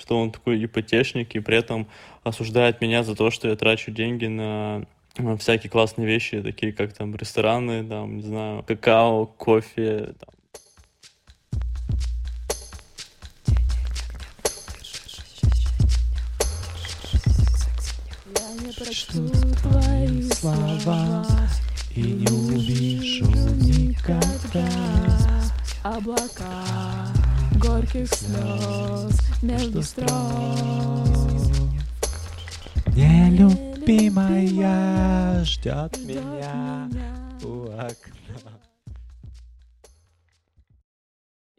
что он такой ипотечник, и при этом осуждает меня за то, что я трачу деньги на всякие классные вещи, такие как там рестораны, там, не знаю, какао, кофе, там, слова и не увижу никогда. Облака горьких слез между строк. Нелюбимая ждет меня у окна.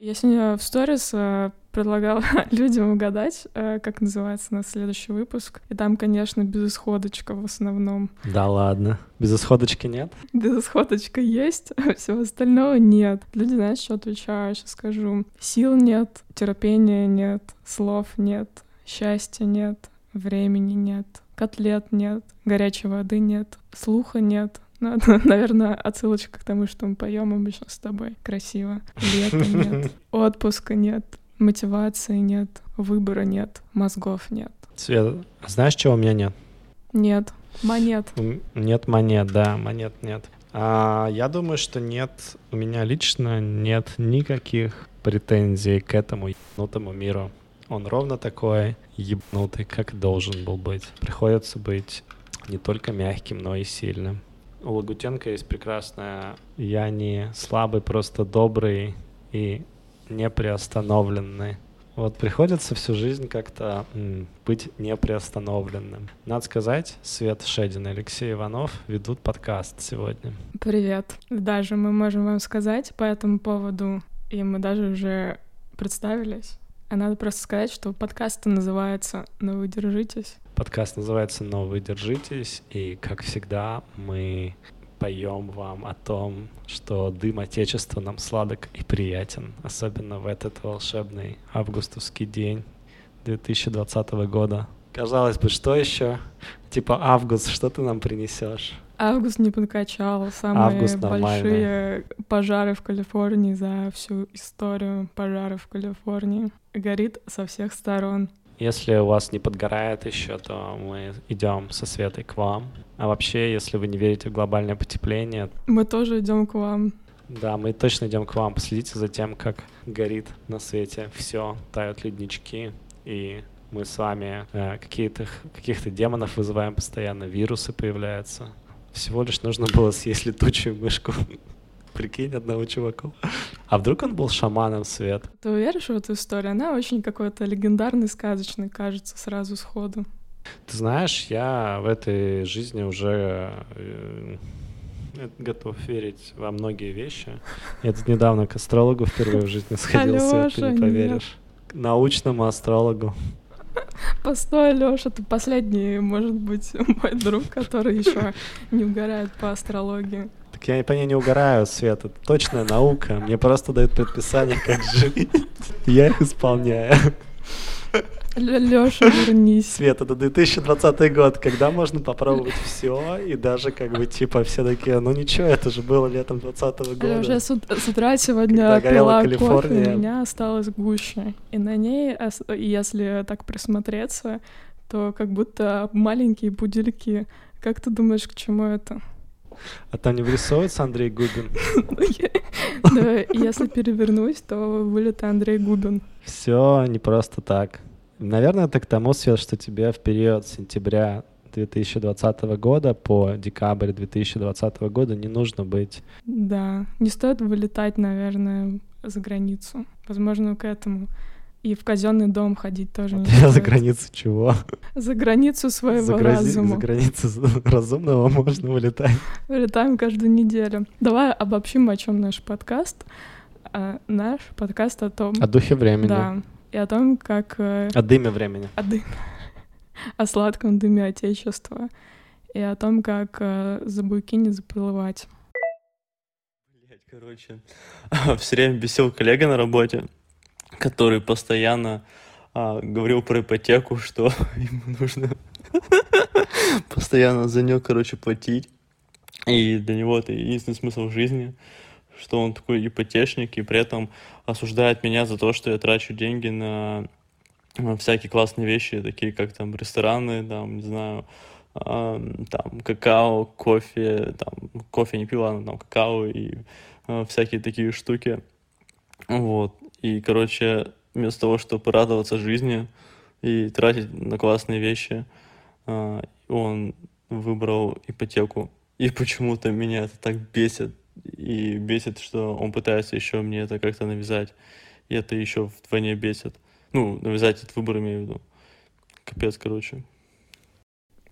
Я сегодня в сторис э, предлагала людям угадать, э, как называется на следующий выпуск. И там, конечно, безысходочка в основном. Да ладно. Безысходочки нет? Безысходочка есть, а всего остального нет. Люди, знаешь, что отвечаю? Сейчас скажу. Сил нет, терпения нет, слов нет, счастья нет, времени нет, котлет нет, горячей воды нет, слуха нет, ну, это, наверное, отсылочка к тому, что мы поем обычно с тобой красиво. Лета нет, отпуска нет, мотивации нет, выбора нет, мозгов нет. Свет, знаешь, чего у меня нет? Нет. Монет. Нет монет, да, монет нет. А, я думаю, что нет, у меня лично нет никаких претензий к этому ебнутому миру. Он ровно такой ебнутый, как должен был быть. Приходится быть не только мягким, но и сильным у Лагутенко есть прекрасная «Я не слабый, просто добрый и неприостановленный». Вот приходится всю жизнь как-то быть неприостановленным. Надо сказать, Свет Шедин и Алексей Иванов ведут подкаст сегодня. Привет. Даже мы можем вам сказать по этому поводу, и мы даже уже представились. А надо просто сказать, что подкаст называется «Но вы держитесь». Подкаст называется «Но вы держитесь», и, как всегда, мы поем вам о том, что дым Отечества нам сладок и приятен, особенно в этот волшебный августовский день 2020 года. Казалось бы, что еще? Типа август, что ты нам принесешь? Август не подкачал. Самые Август большие пожары в Калифорнии за всю историю пожаров в Калифорнии. Горит со всех сторон. Если у вас не подгорает еще, то мы идем со Светой к вам. А вообще, если вы не верите в глобальное потепление... Мы тоже идем к вам. Да, мы точно идем к вам. Последите за тем, как горит на свете все, тают леднички, и мы с вами э, какие-то, каких-то демонов вызываем постоянно, вирусы появляются. Всего лишь нужно было съесть летучую мышку. Прикинь, одного чувака. А вдруг он был шаманом свет? Ты веришь в эту историю? Она очень какой-то легендарный, сказочный, кажется, сразу сходу. Ты знаешь, я в этой жизни уже э, готов верить во многие вещи. Я тут недавно к астрологу впервые в жизни сходил, Свет, ты не поверишь. Нет. К научному астрологу. Постой, Лёша, ты последний, может быть, мой друг, который еще не угорает по астрологии. Так я по ней не угораю, Света. Это точная наука. Мне просто дают предписания, как жить. Я их исполняю. Лёша, вернись. Света, это 2020 год, когда можно попробовать все, и даже как бы типа все такие, ну ничего, это же было летом 2020 года. Я с, с утра сегодня пила кофе, у меня осталась гуща. И на ней, если так присмотреться, то как будто маленькие пудельки. Как ты думаешь, к чему это? А там не вырисовывается Андрей Губин? Да, если перевернуть, то вылет Андрей Губин. Все не просто так. Наверное, это к тому, Свет, что тебе в период сентября 2020 года по декабрь 2020 года не нужно быть. Да, не стоит вылетать, наверное, за границу. Возможно, к этому. И в казенный дом ходить тоже не стоит. За границу чего? За границу своего за грази... разума. За границу разумного можно вылетать. Вылетаем каждую неделю. Давай обобщим, о чем наш подкаст. А, наш подкаст о том... О духе времени. Да, и о том, как... Э, о дыме времени. О дыме. О сладком дыме Отечества. И о том, как э, за буйки не заплывать. Блять, короче, все время бесил коллега на работе, который постоянно а, говорил про ипотеку, что ему нужно постоянно за нее, короче, платить. И для него это единственный смысл жизни что он такой ипотечник, и при этом осуждает меня за то, что я трачу деньги на всякие классные вещи, такие как там рестораны, там, не знаю, там какао, кофе, там кофе не пиво, но там какао и всякие такие штуки. Вот. И, короче, вместо того, чтобы порадоваться жизни и тратить на классные вещи, он выбрал ипотеку. И почему-то меня это так бесит. И бесит, что он пытается еще мне это как-то навязать. И это еще вдвойне бесит. Ну, навязать этот выбор, имею в виду. Капец, короче.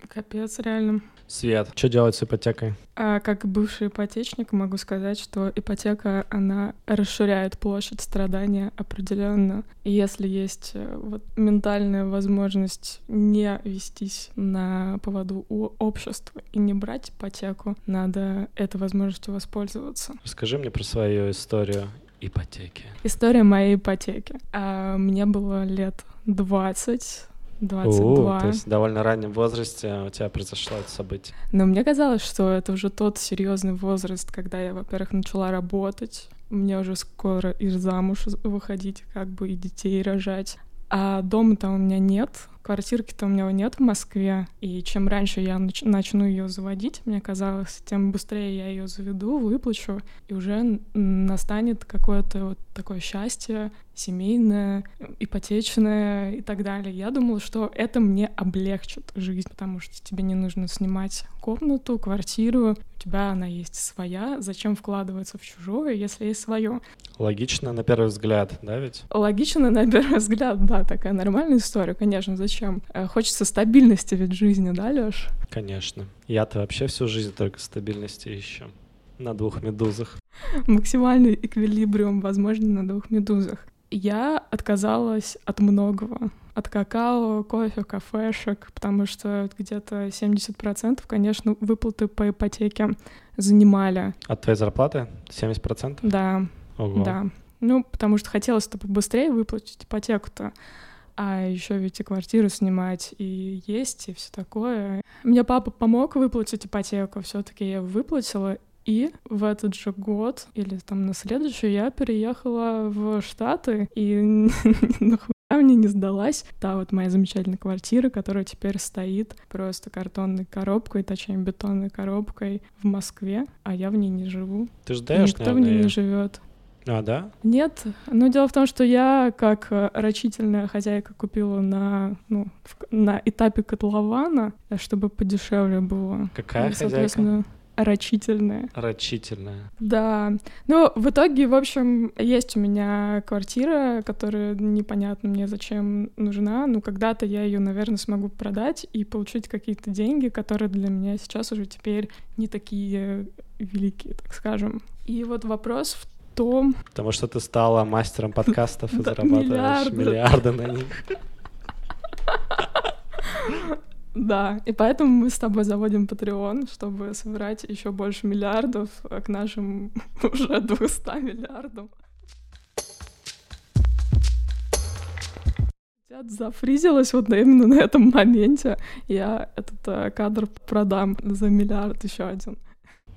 Капец, реально. Свет, что делать с ипотекой? А, как бывший ипотечник могу сказать, что ипотека, она расширяет площадь страдания определенно. И если есть э, вот ментальная возможность не вестись на поводу у общества и не брать ипотеку, надо этой возможностью воспользоваться. Расскажи мне про свою историю ипотеки. История моей ипотеки. А, мне было лет 20, 22. У, то есть в довольно раннем возрасте у тебя произошло это событие. Но мне казалось, что это уже тот серьезный возраст, когда я, во-первых, начала работать, мне уже скоро и замуж выходить, как бы и детей рожать. А дома-то у меня нет, квартирки-то у меня нет в Москве, и чем раньше я нач- начну ее заводить, мне казалось, тем быстрее я ее заведу, выплачу, и уже настанет какое-то вот такое счастье семейное, ипотечное и так далее. Я думала, что это мне облегчит жизнь, потому что тебе не нужно снимать комнату, квартиру, у тебя она есть своя, зачем вкладываться в чужое, если есть свое. Логично на первый взгляд, да ведь? Логично на первый взгляд, да, такая нормальная история, конечно, зачем? Э, хочется стабильности ведь в жизни, да, Лёш? Конечно. Я-то вообще всю жизнь только стабильности ищу. На двух медузах. Максимальный эквилибриум возможно на двух медузах. Я отказалась от многого. От какао, кофе, кафешек, потому что где-то 70%, конечно, выплаты по ипотеке занимали. От твоей зарплаты? 70%? Да. Ого. Да. Ну, потому что хотелось то побыстрее выплатить ипотеку-то. А еще ведь и квартиру снимать, и есть, и все такое. Мне папа помог выплатить ипотеку, все-таки я выплатила, и в этот же год или там на следующий я переехала в Штаты, и нахуя мне не сдалась та вот моя замечательная квартира, которая теперь стоит просто картонной коробкой, точнее бетонной коробкой в Москве, а я в ней не живу. Ты ждаешь, Никто в ней не живет. А, да? Нет. Но дело в том, что я, как э, рачительная хозяйка, купила на, ну, в, на этапе котлована, чтобы подешевле было. Какая и, соответственно, хозяйка? рачительная. Рачительная. Да. Ну, в итоге, в общем, есть у меня квартира, которая непонятно мне зачем нужна. Ну, когда-то я ее, наверное, смогу продать и получить какие-то деньги, которые для меня сейчас уже теперь не такие великие, так скажем. И вот вопрос в том... Потому что ты стала мастером подкастов и зарабатываешь миллиарды на них. Да, и поэтому мы с тобой заводим Patreon, чтобы собирать еще больше миллиардов к нашим уже 200 миллиардам. зафризилась вот именно на этом моменте. Я этот э, кадр продам за миллиард еще один.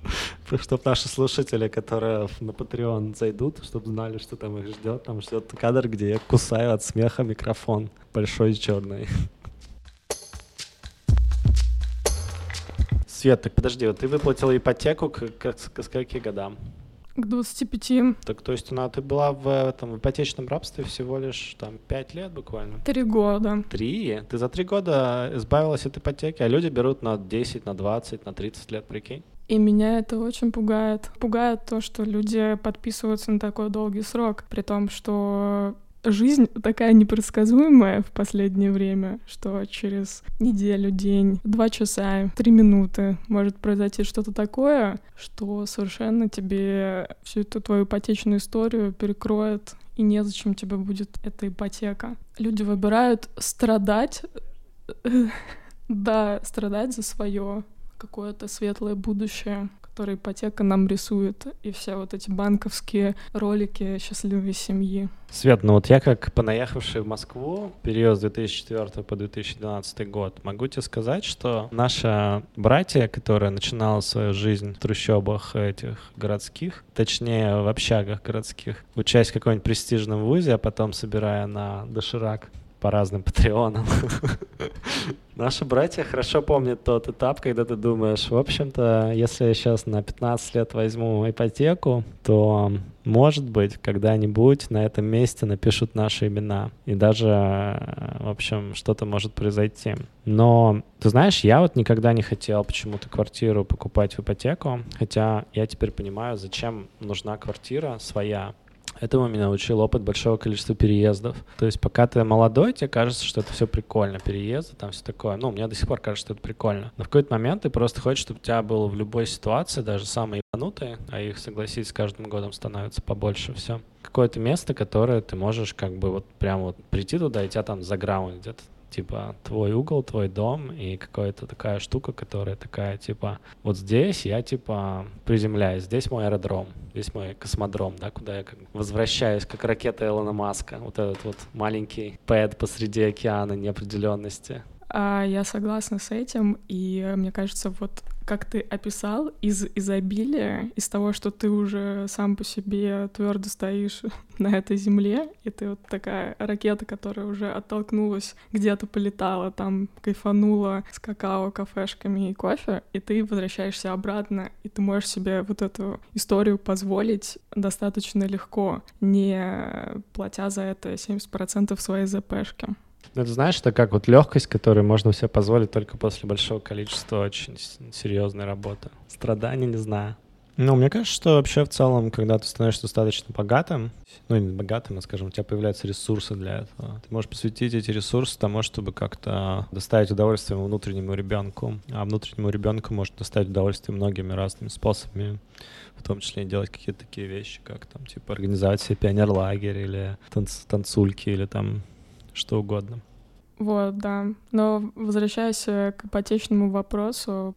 Чтобы наши слушатели, которые на Patreon зайдут, чтобы знали, что там их ждет. Там ждет кадр, где я кусаю от смеха микрофон большой и черный. Свет, так подожди, вот ты выплатила ипотеку к, к, к, к скольки годам? К 25. Так, то есть, ну, ты была в этом в ипотечном рабстве всего лишь там 5 лет буквально? Три года. Три? Ты за три года избавилась от ипотеки, а люди берут на 10, на 20, на 30 лет, прикинь? И меня это очень пугает. Пугает то, что люди подписываются на такой долгий срок, при том, что жизнь такая непредсказуемая в последнее время, что через неделю, день, два часа, три минуты может произойти что-то такое, что совершенно тебе всю эту твою ипотечную историю перекроет, и незачем тебе будет эта ипотека. Люди выбирают страдать, да, страдать за свое какое-то светлое будущее, которое ипотека нам рисует, и все вот эти банковские ролики счастливой семьи. Свет, ну вот я как понаехавший в Москву период с 2004 по 2012 год, могу тебе сказать, что наши братья, которые начинала свою жизнь в трущобах этих городских, точнее в общагах городских, учась в каком-нибудь престижном вузе, а потом собирая на доширак по разным патреонам. Наши братья хорошо помнят тот этап, когда ты думаешь, в общем-то, если я сейчас на 15 лет возьму ипотеку, то, может быть, когда-нибудь на этом месте напишут наши имена. И даже, в общем, что-то может произойти. Но, ты знаешь, я вот никогда не хотел почему-то квартиру покупать в ипотеку, хотя я теперь понимаю, зачем нужна квартира своя, Этому меня научил опыт большого количества переездов. То есть пока ты молодой, тебе кажется, что это все прикольно, переезды, там все такое. Ну, мне до сих пор кажется, что это прикольно. Но в какой-то момент ты просто хочешь, чтобы у тебя было в любой ситуации, даже самые ебанутые, а их, согласись, с каждым годом становится побольше все. Какое-то место, которое ты можешь как бы вот прямо вот прийти туда, и тебя там заграундят типа твой угол, твой дом и какая-то такая штука, которая такая типа вот здесь я типа приземляюсь, здесь мой аэродром, здесь мой космодром, да, куда я как возвращаюсь, как ракета Элона Маска, вот этот вот маленький пэд посреди океана неопределенности. А, я согласна с этим, и мне кажется, вот как ты описал, из изобилия, из того, что ты уже сам по себе твердо стоишь на этой земле, и ты вот такая ракета, которая уже оттолкнулась, где-то полетала, там кайфанула с какао, кафешками и кофе, и ты возвращаешься обратно, и ты можешь себе вот эту историю позволить достаточно легко, не платя за это 70% своей ЗПшки. Ну, это знаешь, это как вот легкость, которую можно себе позволить только после большого количества очень серьезной работы. Страдания не знаю. Ну, мне кажется, что вообще в целом, когда ты становишься достаточно богатым, ну, не богатым, а, скажем, у тебя появляются ресурсы для этого. Ты можешь посвятить эти ресурсы тому, чтобы как-то доставить удовольствие внутреннему ребенку. А внутреннему ребенку может доставить удовольствие многими разными способами, в том числе делать какие-то такие вещи, как там, типа, организовать себе пионер-лагерь или танц танцульки, или там что угодно. Вот, да. Но возвращаясь к ипотечному вопросу,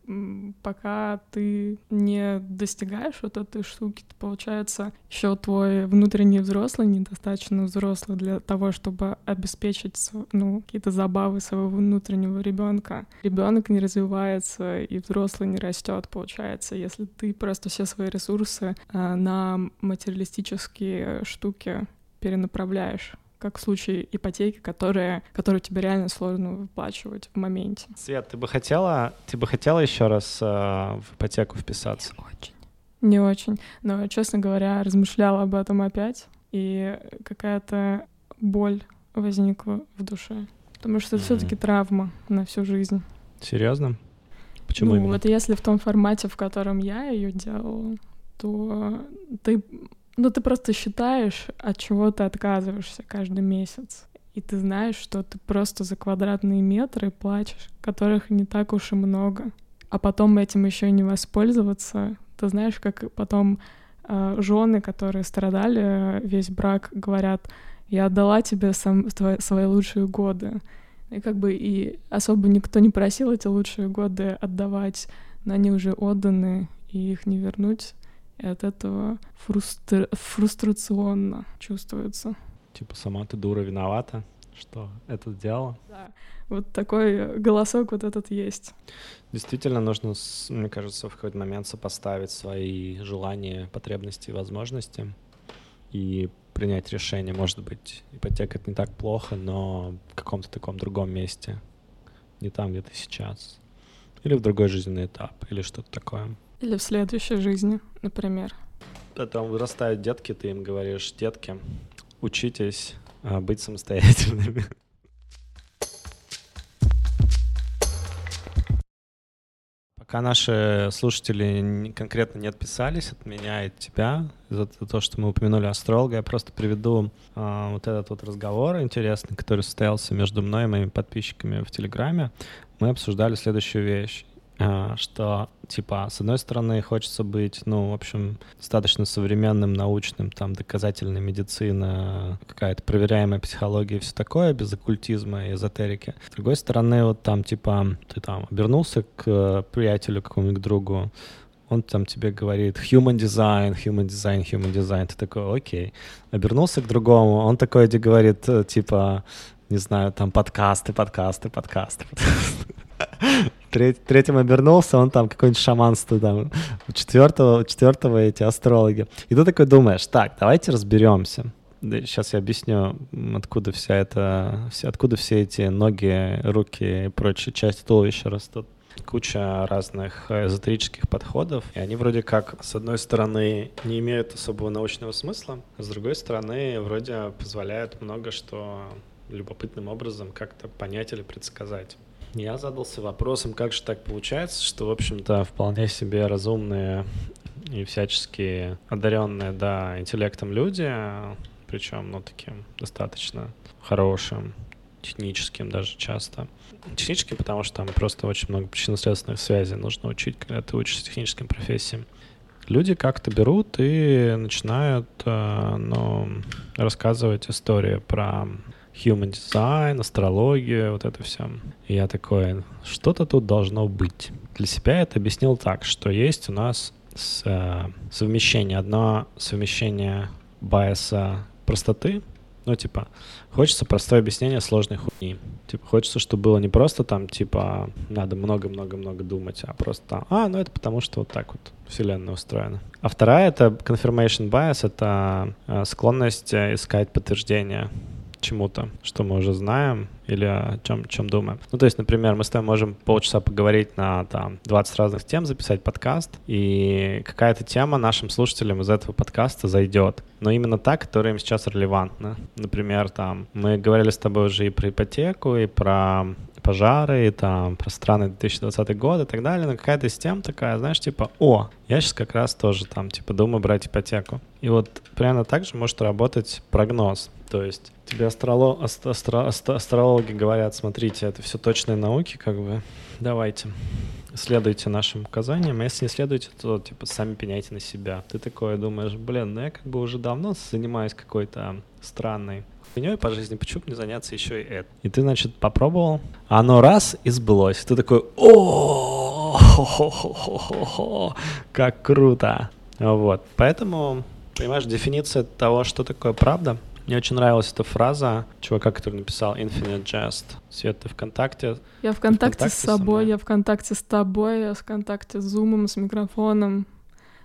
пока ты не достигаешь вот этой штуки, то получается, еще твой внутренний взрослый недостаточно взрослый для того, чтобы обеспечить ну, какие-то забавы своего внутреннего ребенка. Ребенок не развивается, и взрослый не растет, получается, если ты просто все свои ресурсы а, на материалистические штуки перенаправляешь как в случае ипотеки, которая, которую тебе реально сложно выплачивать в моменте. Свет, ты бы хотела, ты бы хотела еще раз э, в ипотеку вписаться? Не очень. Не очень. Но, честно говоря, размышляла об этом опять, и какая-то боль возникла в душе. Потому что это mm-hmm. все-таки травма на всю жизнь. Серьезно? Почему ну, именно? вот если в том формате, в котором я ее делала, то ты ну, ты просто считаешь, от чего ты отказываешься каждый месяц. И ты знаешь, что ты просто за квадратные метры плачешь, которых не так уж и много. А потом этим еще не воспользоваться. Ты знаешь, как потом э, жены, которые страдали весь брак, говорят, я отдала тебе сам, твои, свои лучшие годы. И как бы и особо никто не просил эти лучшие годы отдавать, но они уже отданы, и их не вернуть. И от этого фрустр... фрустрационно чувствуется. Типа сама ты дура виновата, что это сделала? Да, вот такой голосок вот этот есть. Действительно нужно, мне кажется, в какой-то момент сопоставить свои желания, потребности и возможности и принять решение. Может быть, ипотека — это не так плохо, но в каком-то таком другом месте, не там, где ты сейчас. Или в другой жизненный этап, или что-то такое. Или в следующей жизни, например. Потом вырастают детки, ты им говоришь, детки, учитесь а, быть самостоятельными. Пока наши слушатели конкретно не отписались от меня и от тебя за то, что мы упомянули астролога, я просто приведу э, вот этот вот разговор интересный, который состоялся между мной и моими подписчиками в Телеграме. Мы обсуждали следующую вещь. А, что, типа, с одной стороны, хочется быть, ну, в общем, достаточно современным, научным, там, доказательная медицина, какая-то проверяемая психология и все такое, без оккультизма и эзотерики. С другой стороны, вот там, типа, ты там обернулся к приятелю, какому-нибудь другу, он там тебе говорит human design, human design, human design. Ты такой, окей. Обернулся к другому, он такой где говорит, э, типа, не знаю, там подкасты, подкасты, подкасты. Треть, третьим обернулся, он там какое-нибудь шаманство там. У четвертого, у четвертого эти астрологи. И ты такой думаешь, так, давайте разберемся. сейчас я объясню, откуда вся эта, откуда все эти ноги, руки и прочие части туловища растут куча разных эзотерических подходов, и они вроде как, с одной стороны, не имеют особого научного смысла, а с другой стороны, вроде позволяют много что любопытным образом как-то понять или предсказать. Я задался вопросом, как же так получается, что, в общем-то, вполне себе разумные и всячески одаренные, да, интеллектом люди, причем, ну, таким достаточно хорошим, техническим даже часто. Техническим, потому что там просто очень много причинно-следственных связей нужно учить, когда ты учишься техническим профессиям. Люди как-то берут и начинают э, ну, рассказывать истории про human design, астрологию, вот это все. И я такой, что-то тут должно быть. Для себя это объяснил так, что есть у нас с, э, совмещение, одно совмещение байса простоты, ну, типа, хочется простое объяснение сложной хуйни. Типа, хочется, чтобы было не просто там, типа, надо много-много-много думать, а просто там, а, ну это потому, что вот так вот вселенная устроена. А вторая — это confirmation bias, это э, склонность э, искать подтверждение чему-то, что мы уже знаем или о чем, чем думаем. Ну, то есть, например, мы с тобой можем полчаса поговорить на там 20 разных тем, записать подкаст, и какая-то тема нашим слушателям из этого подкаста зайдет. Но именно та, которая им сейчас релевантна. Например, там, мы говорили с тобой уже и про ипотеку, и про пожары, и там про страны 2020 год и так далее, но какая-то из тем такая, знаешь, типа, о, я сейчас как раз тоже там, типа, думаю брать ипотеку. И вот примерно так же может работать прогноз. То есть тебе астроло... астро... Астро... астрологи говорят, смотрите, это все точные науки, как бы, давайте, следуйте нашим указаниям, а если не следуете, то, типа, сами пеняйте на себя. Ты такое думаешь, блин, ну я как бы уже давно занимаюсь какой-то странной хуйней по жизни, почему бы не заняться еще и это? И ты, значит, попробовал, оно раз и сбылось. Ты такой, о, как круто. Вот, поэтому, понимаешь, дефиниция того, что такое правда, мне очень нравилась эта фраза чувака, который написал Infinite Jest. Свет, ты ВКонтакте? Я ВКонтакте, ВКонтакте с собой, со я ВКонтакте с тобой, я ВКонтакте с Зумом, с микрофоном,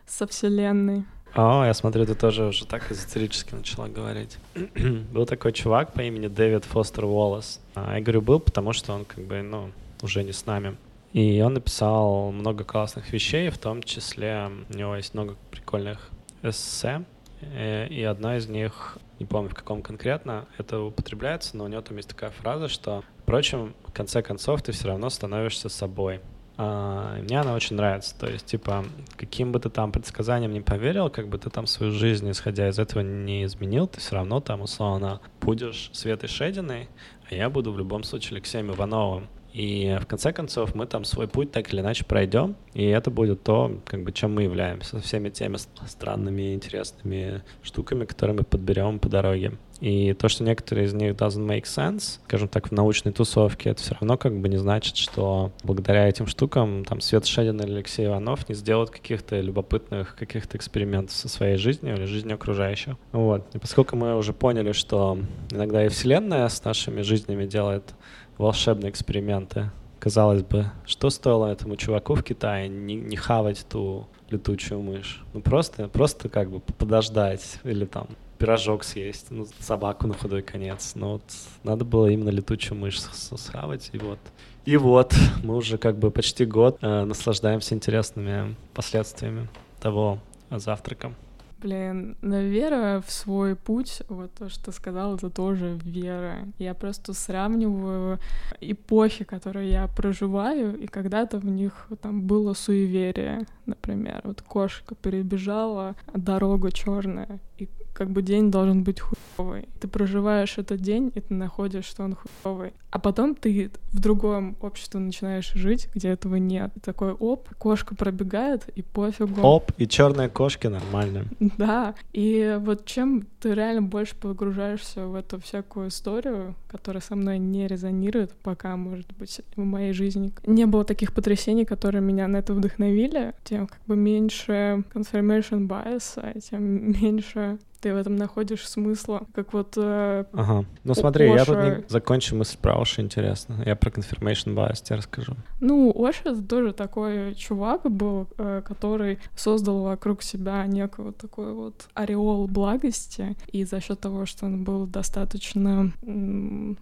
со Вселенной. О, я смотрю, ты тоже уже так эзотерически начала говорить. был такой чувак по имени Дэвид Фостер Уоллес. А, я говорю, был, потому что он как бы, ну, уже не с нами. И он написал много классных вещей, в том числе у него есть много прикольных эссе, э, и одна из них не помню в каком конкретно это употребляется, но у него там есть такая фраза, что, впрочем, в конце концов ты все равно становишься собой. А, мне она очень нравится. То есть, типа, каким бы ты там предсказанием не поверил, как бы ты там свою жизнь, исходя из этого, не изменил, ты все равно там, условно, будешь Светой Шединой, а я буду в любом случае Алексеем Ивановым. И в конце концов мы там свой путь так или иначе пройдем, и это будет то, как бы, чем мы являемся, всеми теми странными, интересными штуками, которые мы подберем по дороге. И то, что некоторые из них doesn't make sense, скажем так, в научной тусовке, это все равно как бы не значит, что благодаря этим штукам там Свет Шедин или Алексей Иванов не сделают каких-то любопытных каких-то экспериментов со своей жизнью или жизнью окружающих. Вот. И поскольку мы уже поняли, что иногда и Вселенная с нашими жизнями делает волшебные эксперименты. Казалось бы, что стоило этому чуваку в Китае не, не хавать ту летучую мышь? Ну просто, просто как бы подождать или там пирожок съесть, ну, собаку на худой конец. Но вот надо было именно летучую мышь схавать, и вот. И вот, мы уже как бы почти год э, наслаждаемся интересными последствиями того завтрака. Блин, но вера в свой путь, вот то, что сказал, это тоже вера. Я просто сравниваю эпохи, которые я проживаю, и когда-то в них там было суеверие, например. Вот кошка перебежала дорогу черная, и как бы день должен быть хуёвый. Ты проживаешь этот день, и ты находишь, что он хуёвый. А потом ты в другом обществе начинаешь жить, где этого нет. И такой оп, кошка пробегает, и пофигу. Оп, и черные кошки нормально. Да. И вот чем ты реально больше погружаешься в эту всякую историю, которая со мной не резонирует, пока, может быть, в моей жизни не было таких потрясений, которые меня на это вдохновили, тем как бы меньше confirmation bias, тем меньше ты в этом находишь смысла. Как вот... Э, ага. Ну смотри, Оша... я тут не закончу мысль про Оша, интересно. Я про confirmation bias тебе расскажу. Ну, Оша — это тоже такой чувак был, э, который создал вокруг себя некого такой вот ореол благости, и за счет того, что он был достаточно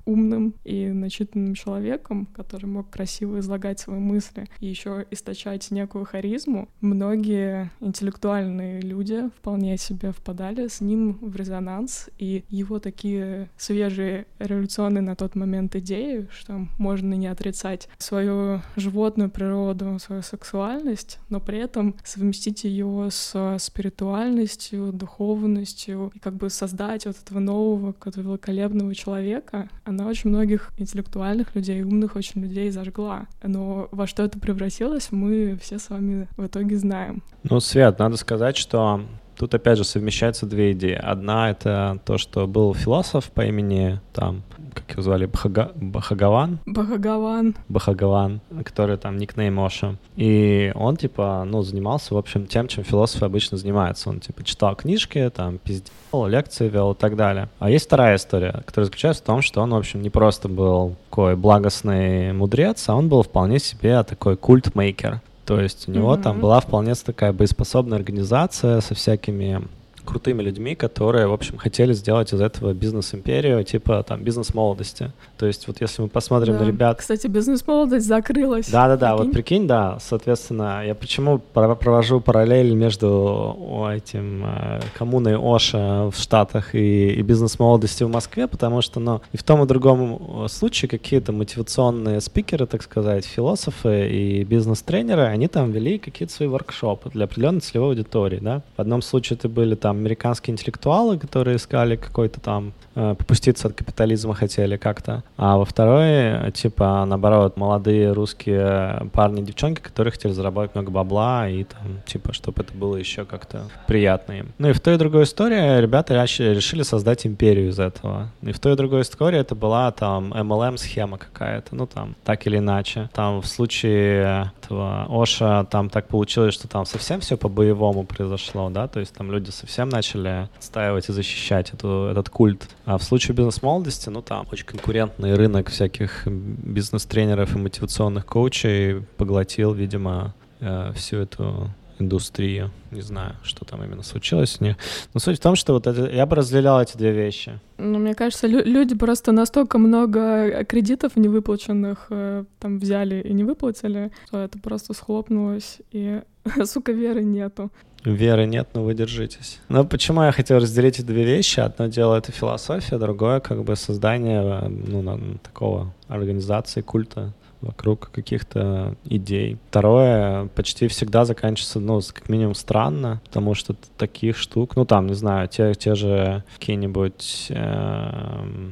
умным и начитанным человеком, который мог красиво излагать свои мысли и еще источать некую харизму, многие интеллектуальные люди вполне себе впадали с ним в резонанс, и его такие свежие революционные на тот момент идеи, что можно не отрицать свою животную природу, свою сексуальность, но при этом совместить ее с спиритуальностью, духовностью, и как бы создать вот этого нового, какого-то великолепного человека, она очень многих интеллектуальных людей, умных очень людей зажгла. Но во что это превратилось, мы все с вами в итоге знаем. Ну, Свет, надо сказать, что Тут опять же совмещаются две идеи. Одна — это то, что был философ по имени, там, как его звали, Бхага... Бхагаван? Бхагаван. Бхагаван, который там никнейм Оша. И он, типа, ну, занимался, в общем, тем, чем философы обычно занимаются. Он, типа, читал книжки, там, пиздел, лекции вел и так далее. А есть вторая история, которая заключается в том, что он, в общем, не просто был такой благостный мудрец, а он был вполне себе такой культмейкер. То есть у него mm-hmm. там была вполне такая боеспособная организация со всякими крутыми людьми, которые, в общем, хотели сделать из этого бизнес-империю, типа там бизнес-молодости. То есть вот если мы посмотрим да. на ребят... Кстати, бизнес-молодость закрылась. Да-да-да, вот прикинь, да, соответственно, я почему провожу параллель между этим э, коммуной Оша в Штатах и, и бизнес-молодостью в Москве, потому что, ну, и в том и другом случае какие-то мотивационные спикеры, так сказать, философы и бизнес-тренеры, они там вели какие-то свои воркшопы для определенной целевой аудитории, да. В одном случае это были там американские интеллектуалы, которые искали какой-то там Э, попуститься от капитализма хотели как-то. А во второй, типа, наоборот, молодые русские парни и девчонки, которые хотели заработать много бабла и там, типа, чтобы это было еще как-то приятно им. Ну и в той и другой истории ребята решили создать империю из этого. И в той и другой истории это была там MLM-схема какая-то, ну там, так или иначе. Там в случае этого Оша там так получилось, что там совсем все по-боевому произошло, да, то есть там люди совсем начали отстаивать и защищать эту, этот культ а в случае бизнес-молодости, ну там очень конкурентный рынок всяких бизнес-тренеров и мотивационных коучей поглотил, видимо, э, всю эту индустрию. Не знаю, что там именно случилось с. Но суть в том, что вот это, я бы разделял эти две вещи. Ну, мне кажется, лю- люди просто настолько много кредитов невыплаченных э, там взяли и не выплатили, что это просто схлопнулось, и, сука, веры нету. Веры нет, но вы держитесь. Но почему я хотел разделить эти две вещи? Одно дело — это философия, другое — как бы создание ну, такого организации, культа вокруг каких-то идей. Второе, почти всегда заканчивается, ну, как минимум странно, потому что таких штук, ну, там, не знаю, те, те же какие-нибудь э,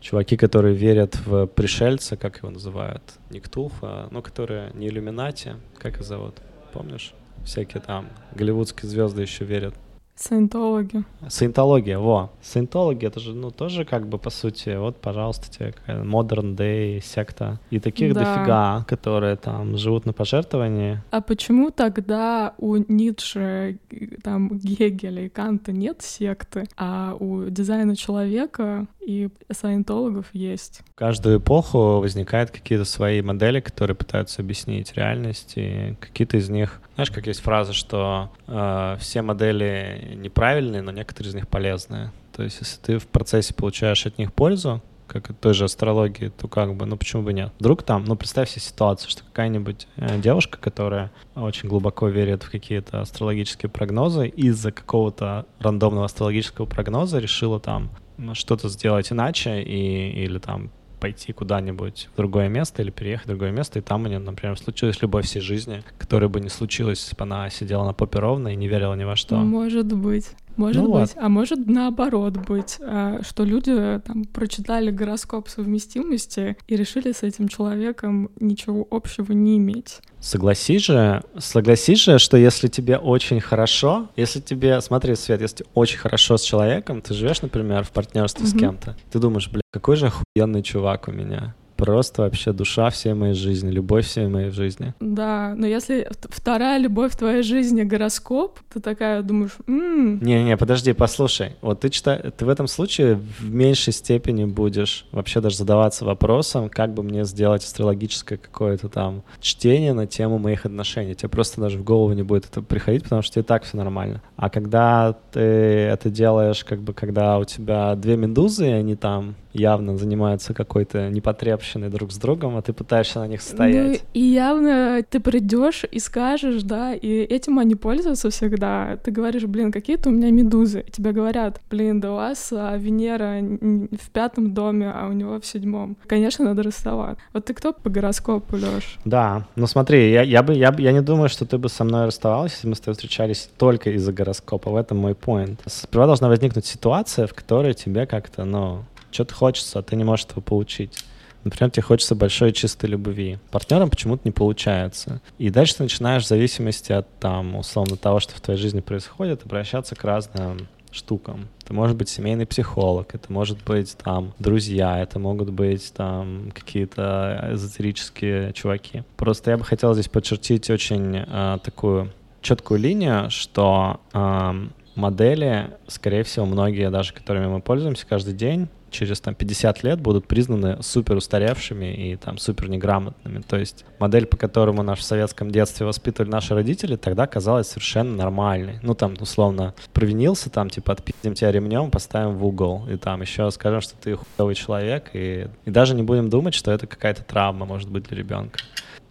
чуваки, которые верят в пришельца, как его называют, не Ктулха, ну, которые не иллюминати, как их зовут, помнишь? всякие там голливудские звезды еще верят. Саентологи. Саентология, во. Саентологи, это же, ну, тоже как бы, по сути, вот, пожалуйста, тебе Modern Day секта. И таких да. дофига, которые там живут на пожертвовании. А почему тогда у Ницше, там, Гегеля и Канта нет секты, а у дизайна человека и саентологов есть. В каждую эпоху возникают какие-то свои модели, которые пытаются объяснить реальность, и какие-то из них... Знаешь, как есть фраза, что э, все модели неправильные, но некоторые из них полезные. То есть, если ты в процессе получаешь от них пользу, как от той же астрологии, то как бы, ну почему бы нет? Вдруг там, ну представь себе ситуацию, что какая-нибудь э, девушка, которая очень глубоко верит в какие-то астрологические прогнозы, из-за какого-то рандомного астрологического прогноза решила там что-то сделать иначе и, или там пойти куда-нибудь в другое место или переехать в другое место, и там у нее, например, случилась любовь всей жизни, которая бы не случилась, если бы она сидела на попе ровно и не верила ни во что. Может быть. Может ну быть. Вот. А может наоборот быть, а, что люди там прочитали гороскоп совместимости и решили с этим человеком ничего общего не иметь. Согласись же, согласись же, что если тебе очень хорошо, если тебе, смотри, Свет, если тебе очень хорошо с человеком, ты живешь, например, в партнерстве mm-hmm. с кем-то, ты думаешь, бля, какой же охуенный чувак у меня просто вообще душа всей моей жизни, любовь всей моей жизни. Да, но если вторая любовь в твоей жизни гороскоп, ты такая думаешь, м Не-не, подожди, послушай. Вот ты, читай, ты в этом случае в меньшей степени будешь вообще даже задаваться вопросом, как бы мне сделать астрологическое какое-то там чтение на тему моих отношений. Тебе просто даже в голову не будет это приходить, потому что и так все нормально. А когда ты это делаешь, как бы, когда у тебя две медузы, и они там явно занимаются какой-то непотребщиной друг с другом, а ты пытаешься на них стоять. Ну, и явно ты придешь и скажешь, да, и этим они пользуются всегда. Ты говоришь, блин, какие-то у меня медузы. И тебе говорят, блин, да у вас а, Венера в пятом доме, а у него в седьмом. Конечно, надо расставаться. Вот ты кто по гороскопу, Лёш? Да, ну смотри, я, я бы, я, я не думаю, что ты бы со мной расставалась, если мы с тобой встречались только из-за гороскопа. В этом мой поинт. Сперва должна возникнуть ситуация, в которой тебе как-то, ну, что-то хочется, а ты не можешь этого получить. Например, тебе хочется большой чистой любви. Партнерам почему-то не получается. И дальше ты начинаешь в зависимости от там, условно, того, что в твоей жизни происходит, обращаться к разным штукам. Это может быть семейный психолог, это может быть там друзья, это могут быть там какие-то эзотерические чуваки. Просто я бы хотел здесь подчертить очень э, такую четкую линию, что э, модели, скорее всего, многие даже, которыми мы пользуемся каждый день, через там 50 лет будут признаны супер устаревшими и там супер неграмотными. То есть модель, по которому наш в советском детстве воспитывали наши родители, тогда казалась совершенно нормальной. Ну там, условно, провинился, там типа отпиздим тебя ремнем, поставим в угол. И там еще скажем, что ты хуевый человек. И, и даже не будем думать, что это какая-то травма может быть для ребенка.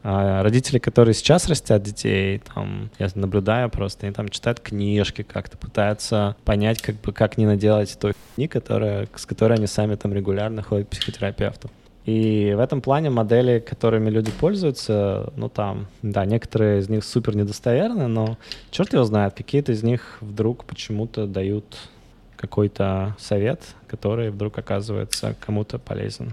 А родители, которые сейчас растят детей, там, я наблюдаю просто, они там читают книжки, как-то пытаются понять, как бы, как не наделать той хуйни, которая, с которой они сами там регулярно ходят к психотерапевту. И в этом плане модели, которыми люди пользуются, ну там, да, некоторые из них супер недостоверны, но черт его знает, какие-то из них вдруг почему-то дают какой-то совет, который вдруг оказывается кому-то полезен.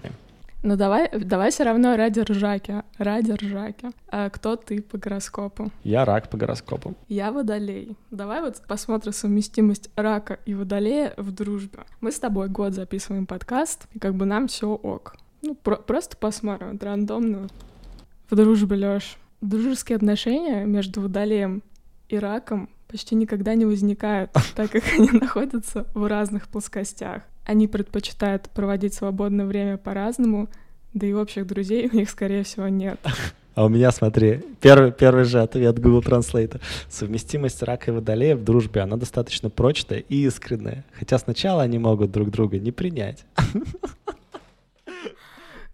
Ну давай, давай все равно ради ржаки. Ради ржаки. А кто ты по гороскопу? Я рак по гороскопу. Я водолей. Давай вот посмотрим совместимость рака и водолея в дружбе. Мы с тобой год записываем подкаст, и как бы нам все ок. Ну, про- просто посмотрим, вот, рандомно. В дружбе, Лёш. Дружеские отношения между водолеем и раком почти никогда не возникают, так как они находятся в разных плоскостях. Они предпочитают проводить свободное время по-разному, да и общих друзей у них, скорее всего, нет. А у меня, смотри, первый, первый же ответ Google Translate. Совместимость рака и водолея в дружбе, она достаточно прочная и искренняя. Хотя сначала они могут друг друга не принять.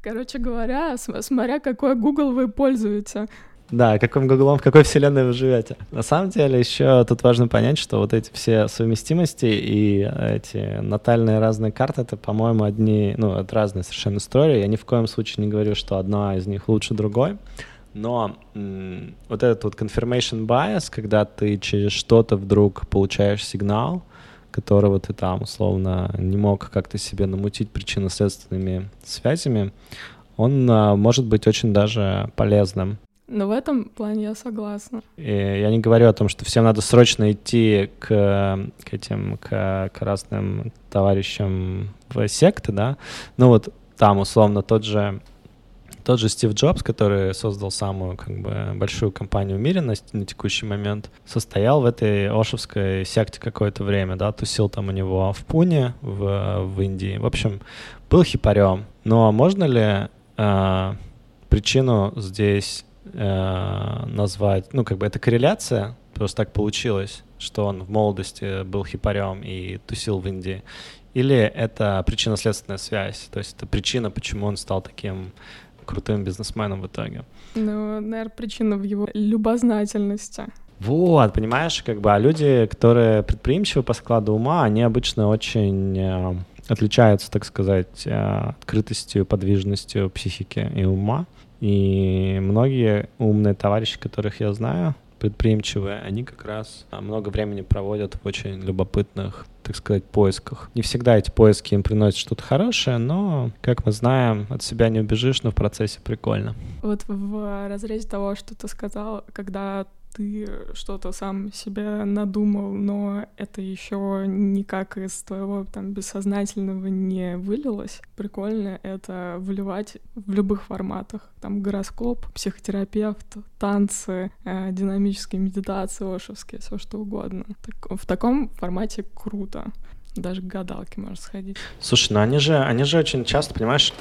Короче говоря, смотря какой Google вы пользуете. Да, каким гуглом, в какой вселенной вы живете. На самом деле еще тут важно понять, что вот эти все совместимости и эти натальные разные карты, это, по-моему, одни, ну, это разные совершенно истории. Я ни в коем случае не говорю, что одна из них лучше другой. Но м- вот этот вот confirmation bias, когда ты через что-то вдруг получаешь сигнал, которого ты там условно не мог как-то себе намутить причинно-следственными связями, он а, может быть очень даже полезным. Но в этом плане я согласна. И я не говорю о том, что всем надо срочно идти к, к этим, к, к разным товарищам в секты, да. Ну вот там, условно, тот же тот же Стив Джобс, который создал самую как бы большую компанию в мире на, на текущий момент, состоял в этой Ошевской секте какое-то время, да, тусил там у него в Пуне, в, в Индии. В общем, был хипарем. Но можно ли э, причину здесь э, назвать, ну, как бы это корреляция, просто так получилось, что он в молодости был хипарем и тусил в Индии, или это причинно-следственная связь, то есть это причина, почему он стал таким крутым бизнесменом в итоге? Ну, наверное, причина в его любознательности. Вот, понимаешь, как бы, а люди, которые предприимчивы по складу ума, они обычно очень э, отличаются, так сказать, э, открытостью, подвижностью психики и ума. И многие умные товарищи, которых я знаю, предприимчивые, они как раз а, много времени проводят в очень любопытных, так сказать, поисках. Не всегда эти поиски им приносят что-то хорошее, но, как мы знаем, от себя не убежишь, но в процессе прикольно. Вот в разрезе того, что ты сказал, когда ты что-то сам себе надумал, но это еще никак из твоего там бессознательного не вылилось. Прикольно это выливать в любых форматах. Там гороскоп, психотерапевт, танцы, э, динамические медитации, ошевские, все что угодно. Так, в таком формате круто. Даже к гадалке можно сходить. Слушай, ну они же, они же очень часто, понимаешь,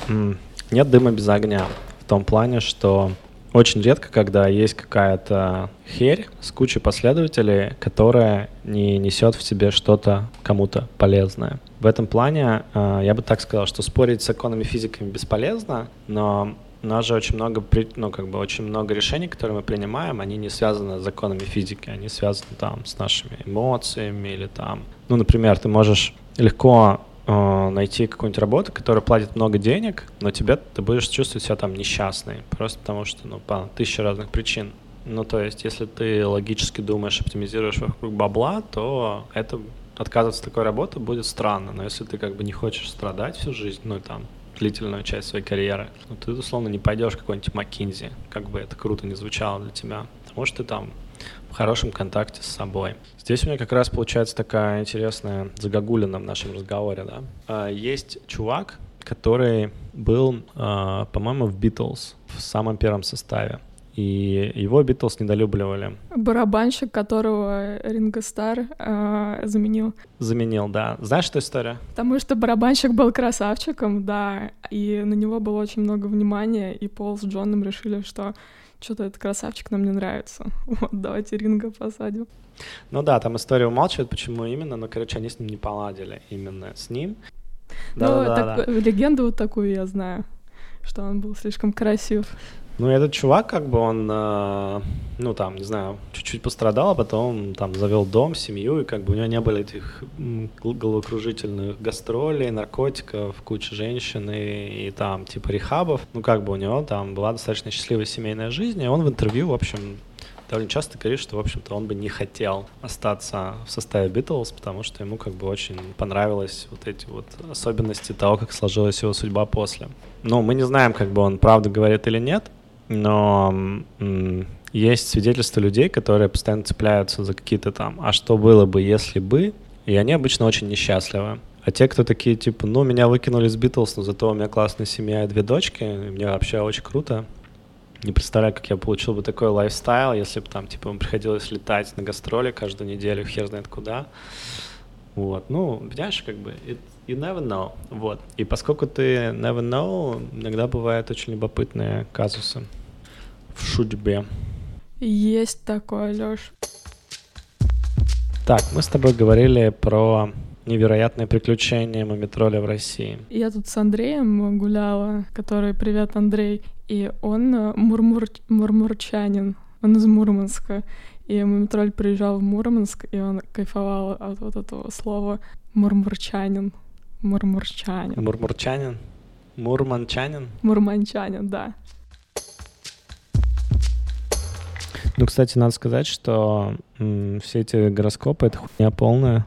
нет дыма без огня. В том плане, что очень редко, когда есть какая-то херь с кучей последователей, которая не несет в себе что-то кому-то полезное. В этом плане э, я бы так сказал, что спорить с законами физиками бесполезно, но у нас же очень много, ну, как бы очень много решений, которые мы принимаем, они не связаны с законами физики, они связаны там с нашими эмоциями или там, ну, например, ты можешь легко э, найти какую-нибудь работу, которая платит много денег, но тебе ты будешь чувствовать себя там несчастной, просто потому что, ну, по тысяче разных причин. Ну, то есть, если ты логически думаешь, оптимизируешь вокруг бабла, то это отказываться от такой работы будет странно. Но если ты как бы не хочешь страдать всю жизнь, ну, там, длительную часть своей карьеры, ну, ты, условно, не пойдешь в какой-нибудь McKinsey, как бы это круто не звучало для тебя. Потому что ты там в хорошем контакте с собой. Здесь у меня как раз получается такая интересная загогулина в нашем разговоре, да. А, есть чувак, который был, а, по-моему, в Beatles в самом первом составе. И его Битлз недолюбливали. Барабанщик, которого Ринго Стар э, заменил. Заменил, да. Знаешь эту историю? Потому что барабанщик был красавчиком, да, и на него было очень много внимания, и Пол с Джоном решили, что что-то этот красавчик нам не нравится. Вот, давайте Ринга посадим. Ну да, там история умалчивает, почему именно, но, короче, они с ним не поладили именно с ним. Ну, да, да, так, да. легенду вот такую я знаю, что он был слишком красив. Ну, этот чувак, как бы он, э, ну, там, не знаю, чуть-чуть пострадал, а потом там завел дом, семью, и как бы у него не было этих головокружительных гастролей, наркотиков, куча женщин и, и там, типа, рехабов. Ну, как бы у него там была достаточно счастливая семейная жизнь, и он в интервью, в общем, довольно часто говорит, что, в общем-то, он бы не хотел остаться в составе Битлз, потому что ему как бы очень понравились вот эти вот особенности того, как сложилась его судьба после. Ну, мы не знаем, как бы он правду говорит или нет, но есть свидетельства людей, которые постоянно цепляются за какие-то там, а что было бы, если бы, и они обычно очень несчастливы. А те, кто такие, типа, ну, меня выкинули с Битлз, но зато у меня классная семья и две дочки, и мне вообще очень круто. Не представляю, как я получил бы такой лайфстайл, если бы там, типа, приходилось летать на гастроли каждую неделю, хер знает куда. Вот, ну, понимаешь, как бы, it, you never know, вот. И поскольку ты never know, иногда бывают очень любопытные казусы в судьбе. Есть такое, Лёш. Так, мы с тобой говорили про невероятные приключения Мумитроля в России. Я тут с Андреем гуляла, который «Привет, Андрей», и он э, мурмур... мурмурчанин, он из Мурманска. И Мумитроль приезжал в Мурманск, и он кайфовал от вот этого слова «мурмурчанин». Мурмурчанин. Мурмурчанин? Мурманчанин? Мурманчанин, да. Ну, кстати, надо сказать, что м, все эти гороскопы — это хуйня полная.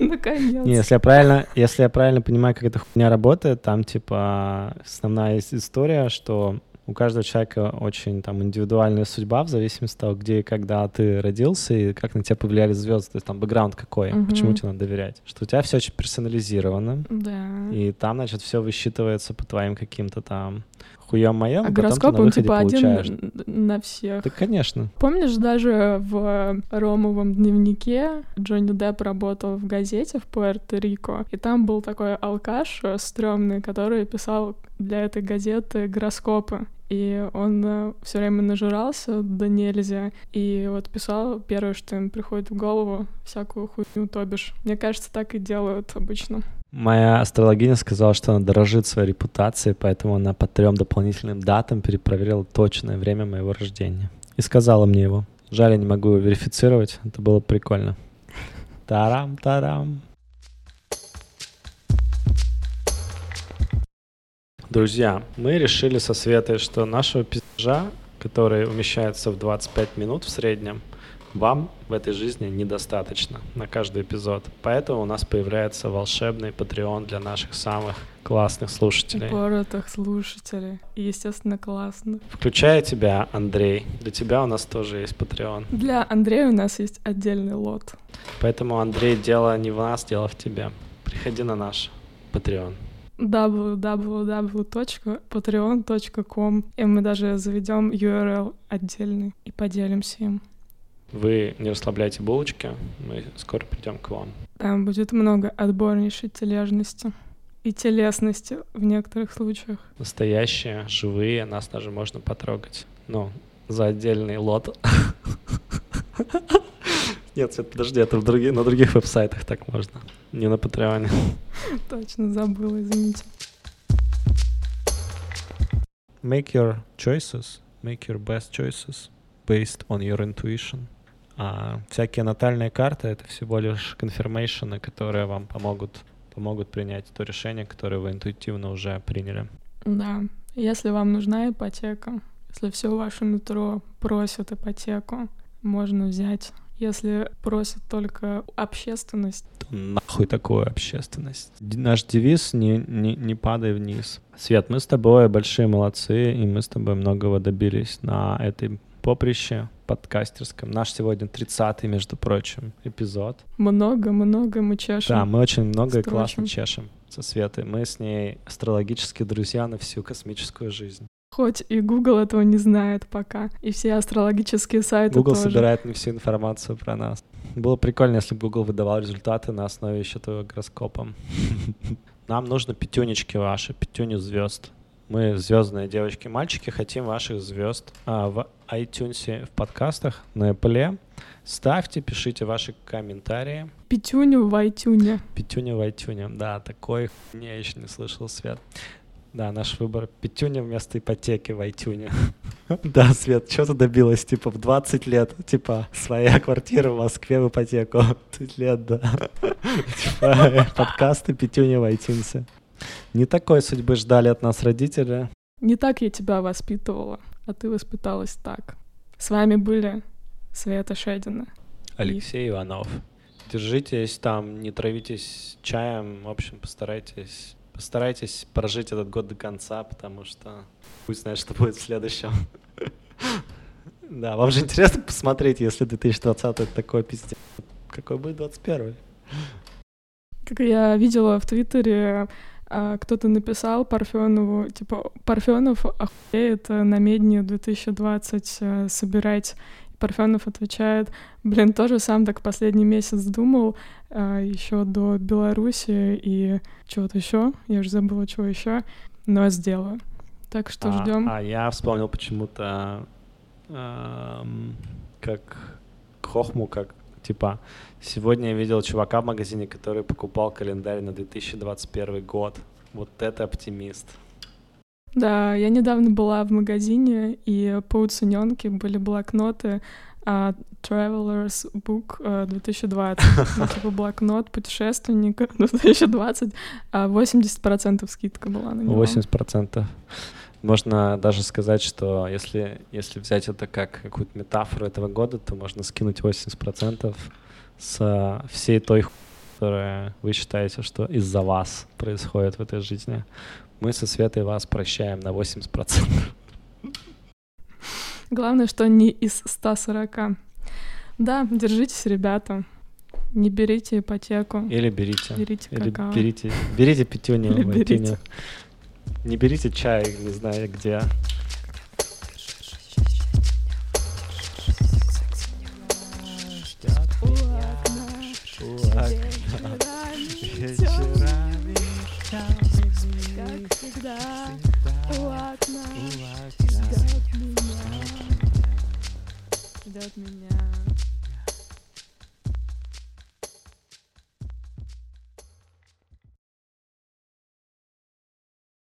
Наконец. Не, если я правильно, если я правильно понимаю, как эта хуйня работает, там, типа, основная история, что у каждого человека очень там индивидуальная судьба в зависимости от того, где и когда ты родился и как на тебя повлияли звезды, то есть там бэкграунд какой, угу. почему тебе надо доверять. Что у тебя все очень персонализировано. Да. И там, значит, все высчитывается по твоим каким-то там хуем моем, а гороскоп, он типа получаешь. один на всех. Да, конечно. Помнишь, даже в Ромовом дневнике Джонни Депп работал в газете в Пуэрто-Рико, и там был такой алкаш стрёмный, который писал для этой газеты гороскопы. И он э, все время нажирался, да нельзя. И вот писал первое, что им приходит в голову, всякую хуйню, то бишь. Мне кажется, так и делают обычно. Моя астрологиня сказала, что она дорожит своей репутацией, поэтому она по трем дополнительным датам перепроверила точное время моего рождения. И сказала мне его. Жаль, я не могу его верифицировать. Это было прикольно. Тарам-тарам. Друзья, мы решили со Светой, что нашего пиздежа, который умещается в 25 минут в среднем, вам в этой жизни недостаточно на каждый эпизод. Поэтому у нас появляется волшебный Patreon для наших самых классных слушателей. Упоротых слушателей. И, естественно, классных. Включая тебя, Андрей. Для тебя у нас тоже есть Patreon. Для Андрея у нас есть отдельный лот. Поэтому, Андрей, дело не в нас, дело в тебе. Приходи на наш Patreon www.patreon.com и мы даже заведем URL отдельный и поделимся им. Вы не расслабляйте булочки, мы скоро придем к вам. Там будет много отборнейшей тележности и телесности в некоторых случаях. Настоящие, живые, нас даже можно потрогать. Ну, за отдельный лот. Нет, Свет, подожди, это в други, на других веб-сайтах так можно, не на Патреоне. Точно забыла, извините. Make your choices, make your best choices based on your intuition. А всякие натальные карты — это всего лишь конфирмейшены, которые вам помогут, помогут принять то решение, которое вы интуитивно уже приняли. Да, если вам нужна ипотека, если все ваше нутро просит ипотеку, можно взять если просят только общественность. Нахуй такую общественность. Наш девиз не, не, не падай вниз. Свет, мы с тобой большие молодцы, и мы с тобой многого добились на этой поприще подкастерском. Наш сегодня 30-й, между прочим, эпизод. Много-много мы чешем. Да, мы очень много и классно чешем со Светой. Мы с ней астрологические друзья на всю космическую жизнь. Хоть и Google этого не знает пока, и все астрологические сайты Google тоже. собирает не всю информацию про нас. Было прикольно, если бы Google выдавал результаты на основе еще твоего гороскопа. Нам нужно пятюнечки ваши, пятюню звезд. Мы, звездные девочки и мальчики, хотим ваших звезд а, в iTunes, в подкастах, на Apple. Ставьте, пишите ваши комментарии. Пятюню в iTunes. Пятюню в iTunes, да, такой я еще не слышал, Свет. Да, наш выбор пятюня вместо ипотеки в iTunes. да, Свет, что ты добилась? Типа в 20 лет, типа, своя квартира в Москве в ипотеку. 20 лет, да. типа, подкасты пятюня в iTunes. Не такой судьбы ждали от нас родители. Не так я тебя воспитывала, а ты воспиталась так. С вами были Света Шедина. Алексей и... Иванов. Держитесь там, не травитесь чаем. В общем, постарайтесь Постарайтесь прожить этот год до конца, потому что пусть знает, что будет в следующем. Да, вам же интересно посмотреть, если 2020 это такой пиздец. Какой будет 21 Как я видела в Твиттере, а, кто-то написал Парфенову, типа, Парфенов охуеет на Медне 2020 э, собирать Парфенов отвечает, блин, тоже сам так последний месяц думал, а, еще до Беларуси и чего-то еще, я уже забыла, чего еще, но сделаю. Так что а, ждем. А я вспомнил почему-то эм, как Хохму, как типа сегодня я видел чувака в магазине, который покупал календарь на 2021 год. Вот это оптимист. Да, я недавно была в магазине, и по уцененке были блокноты uh, Traveler's Book 2020. Ну, типа блокнот путешественника 2020, а 80% скидка была на него. 80%. Можно даже сказать, что если, если взять это как какую-то метафору этого года, то можно скинуть 80% с всей той которая вы считаете, что из-за вас происходит в этой жизни. Мы со Светой вас прощаем на 80%. Главное, что не из 140. Да, держитесь, ребята. Не берите ипотеку. Или берите. Берите Или какао. берите, берите пятюню. Или берите. Не берите чай, не знаю где. Вечерами, всегда, у окна ждет меня, ждет меня.